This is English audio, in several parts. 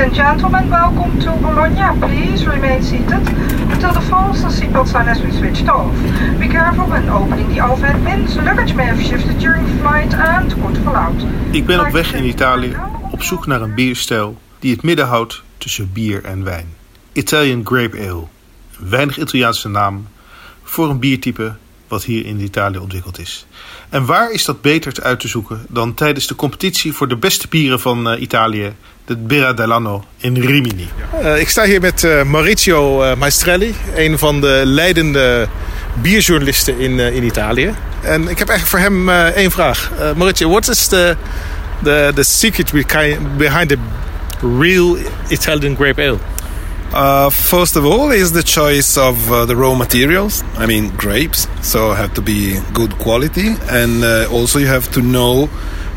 Ladies and gentlemen, welcome to Bologna. Please remain seated until the fasten seatbelt sign has been switched off. Be careful when opening the overhead bins. Luggage may have shifted during flight and could fall out. Ik ben op weg in Italië op zoek naar een bierstijl die het midden houdt tussen bier en wijn. Italian Grape Ale. Een weinig Italiaanse naam voor een biertype wat hier in Italië ontwikkeld is. En waar is dat beter uit te zoeken dan tijdens de competitie voor de beste bieren van uh, Italië, de Birra dell'Anno in Rimini? Uh, ik sta hier met uh, Maurizio Maestrelli, een van de leidende bierjournalisten in, in Italië. En ik heb eigenlijk voor hem één vraag. Maurizio, what is the, the, the secret behind the real Italian grape ale? Uh, first of all, is the choice of uh, the raw materials. I mean, grapes, so have to be good quality, and uh, also you have to know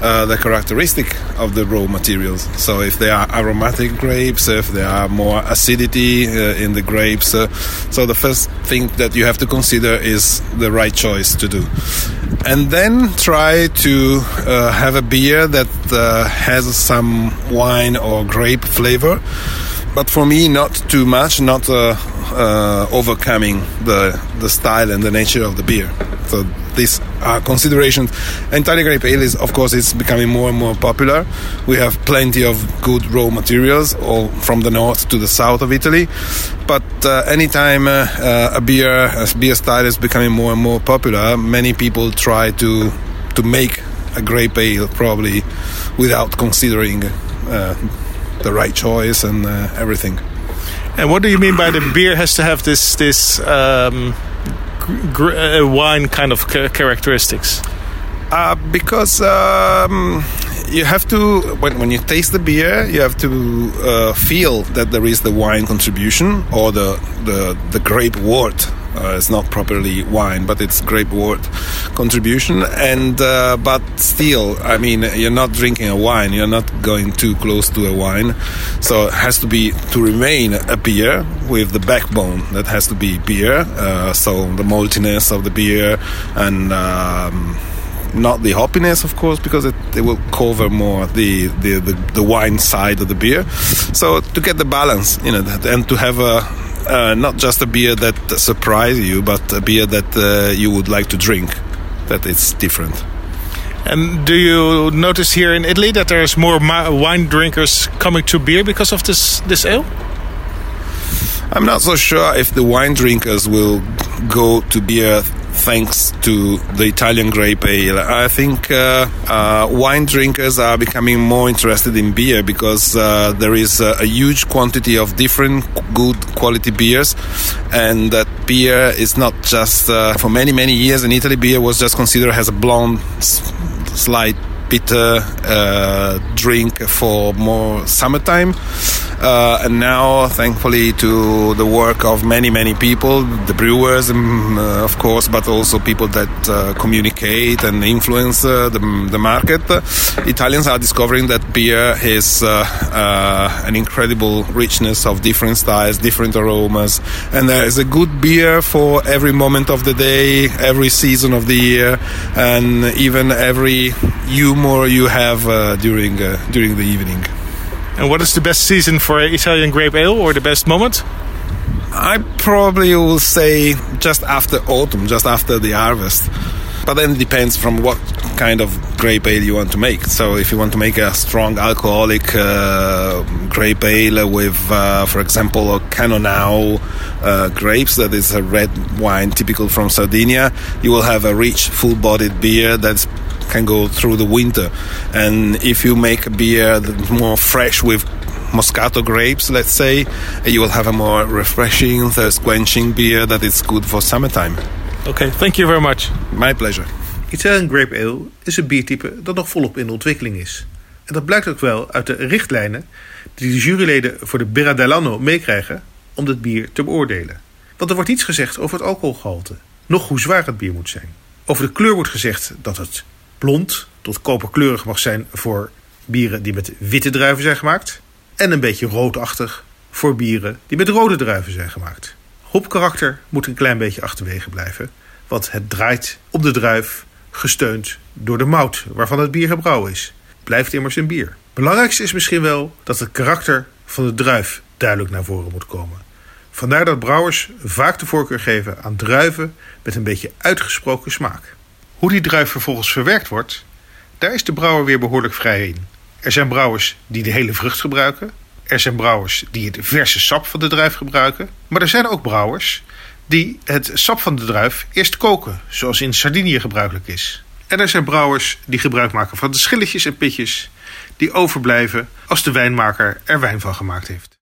uh, the characteristic of the raw materials. So if they are aromatic grapes, if there are more acidity uh, in the grapes, so the first thing that you have to consider is the right choice to do, and then try to have a beer that has some wine or grape flavor but for me, not too much, not uh, uh, overcoming the the style and the nature of the beer. So these are considerations. And Italian grape ale is, of course, it's becoming more and more popular. We have plenty of good raw materials, all from the north to the south of Italy. But uh, anytime uh, uh, a beer, a beer style is becoming more and more popular, many people try to to make a grape ale probably without considering uh, the right choice and uh, everything. And what do you mean by the beer has to have this this um, uh, wine kind of characteristics? Uh, because um, you have to when, when you taste the beer, you have to uh, feel that there is the wine contribution or the the, the grape wort uh, it's not properly wine, but it's grape wort contribution. And uh, but still, I mean, you're not drinking a wine. You're not going too close to a wine, so it has to be to remain a beer with the backbone that has to be beer. Uh, so the maltiness of the beer and. Um, not the hoppiness, of course, because it, it will cover more the, the, the, the, wine side of the beer. So to get the balance, you know, and to have a, uh, not just a beer that surprises you, but a beer that uh, you would like to drink. That it's different. And do you notice here in Italy that there's more wine drinkers coming to beer because of this this ale? I'm not so sure if the wine drinkers will go to beer thanks to the Italian grape ale. I think uh, uh, wine drinkers are becoming more interested in beer because uh, there is a, huge quantity of different good quality beers, and that beer is not just uh, for many many years in Italy. Beer was just considered as a blonde, slight bitter uh, drink for more summertime. Uh, and now, thankfully, to the work of many, many people, the brewers, um, uh, of course, but also people that uh, communicate and influence uh, the, the market, Italians are discovering that beer is uh, an incredible richness of different styles, different aromas, and there is a good beer for every moment of the day, every season of the year, and even every humor you have during during the evening. And what is the best season for Italian grape ale or the best moment? I probably will say just after autumn, just after the harvest. But then it depends from what kind of grape ale you want to make. So if you want to make a strong alcoholic uh, grape ale with, uh, for example, Cannonau uh, grapes, that is a red wine typical from Sardinia, you will have a rich, full-bodied beer that's can go through the winter. And if you make a beer more fresh with Moscato grapes, let's say, you will have a more refreshing, thirst quenching beer that is good for summertime. Okay, thank you very much. My pleasure. Italian Grape Ale is een biertype dat nog volop in ontwikkeling is. En dat blijkt ook wel uit de richtlijnen die de juryleden voor de Birra dell'Anno meekrijgen om dit bier te beoordelen. Want er wordt niets gezegd over het alcoholgehalte, nog hoe zwaar het bier moet zijn. Over de kleur wordt gezegd dat het blond tot koperkleurig mag zijn voor bieren die met witte druiven zijn gemaakt. En een beetje roodachtig voor bieren die met rode druiven zijn gemaakt. Hopkarakter moet een klein beetje achterwege blijven, want het draait op de druif gesteund door de mout waarvan het bier gebrouwen is. Blijft immers een bier. Belangrijkste is misschien wel dat het karakter van de druif duidelijk naar voren moet komen. Vandaar dat brouwers vaak de voorkeur geven aan druiven met een beetje uitgesproken smaak. Hoe die druif vervolgens verwerkt wordt, daar is de brouwer weer behoorlijk vrij in. Er zijn brouwers die de hele vrucht gebruiken. Er zijn brouwers die het verse sap van de druif gebruiken. Maar er zijn ook brouwers die het sap van de druif eerst koken, zoals in Sardinië gebruikelijk is. En er zijn brouwers die gebruik maken van de schilletjes en pitjes die overblijven als de wijnmaker er wijn van gemaakt heeft.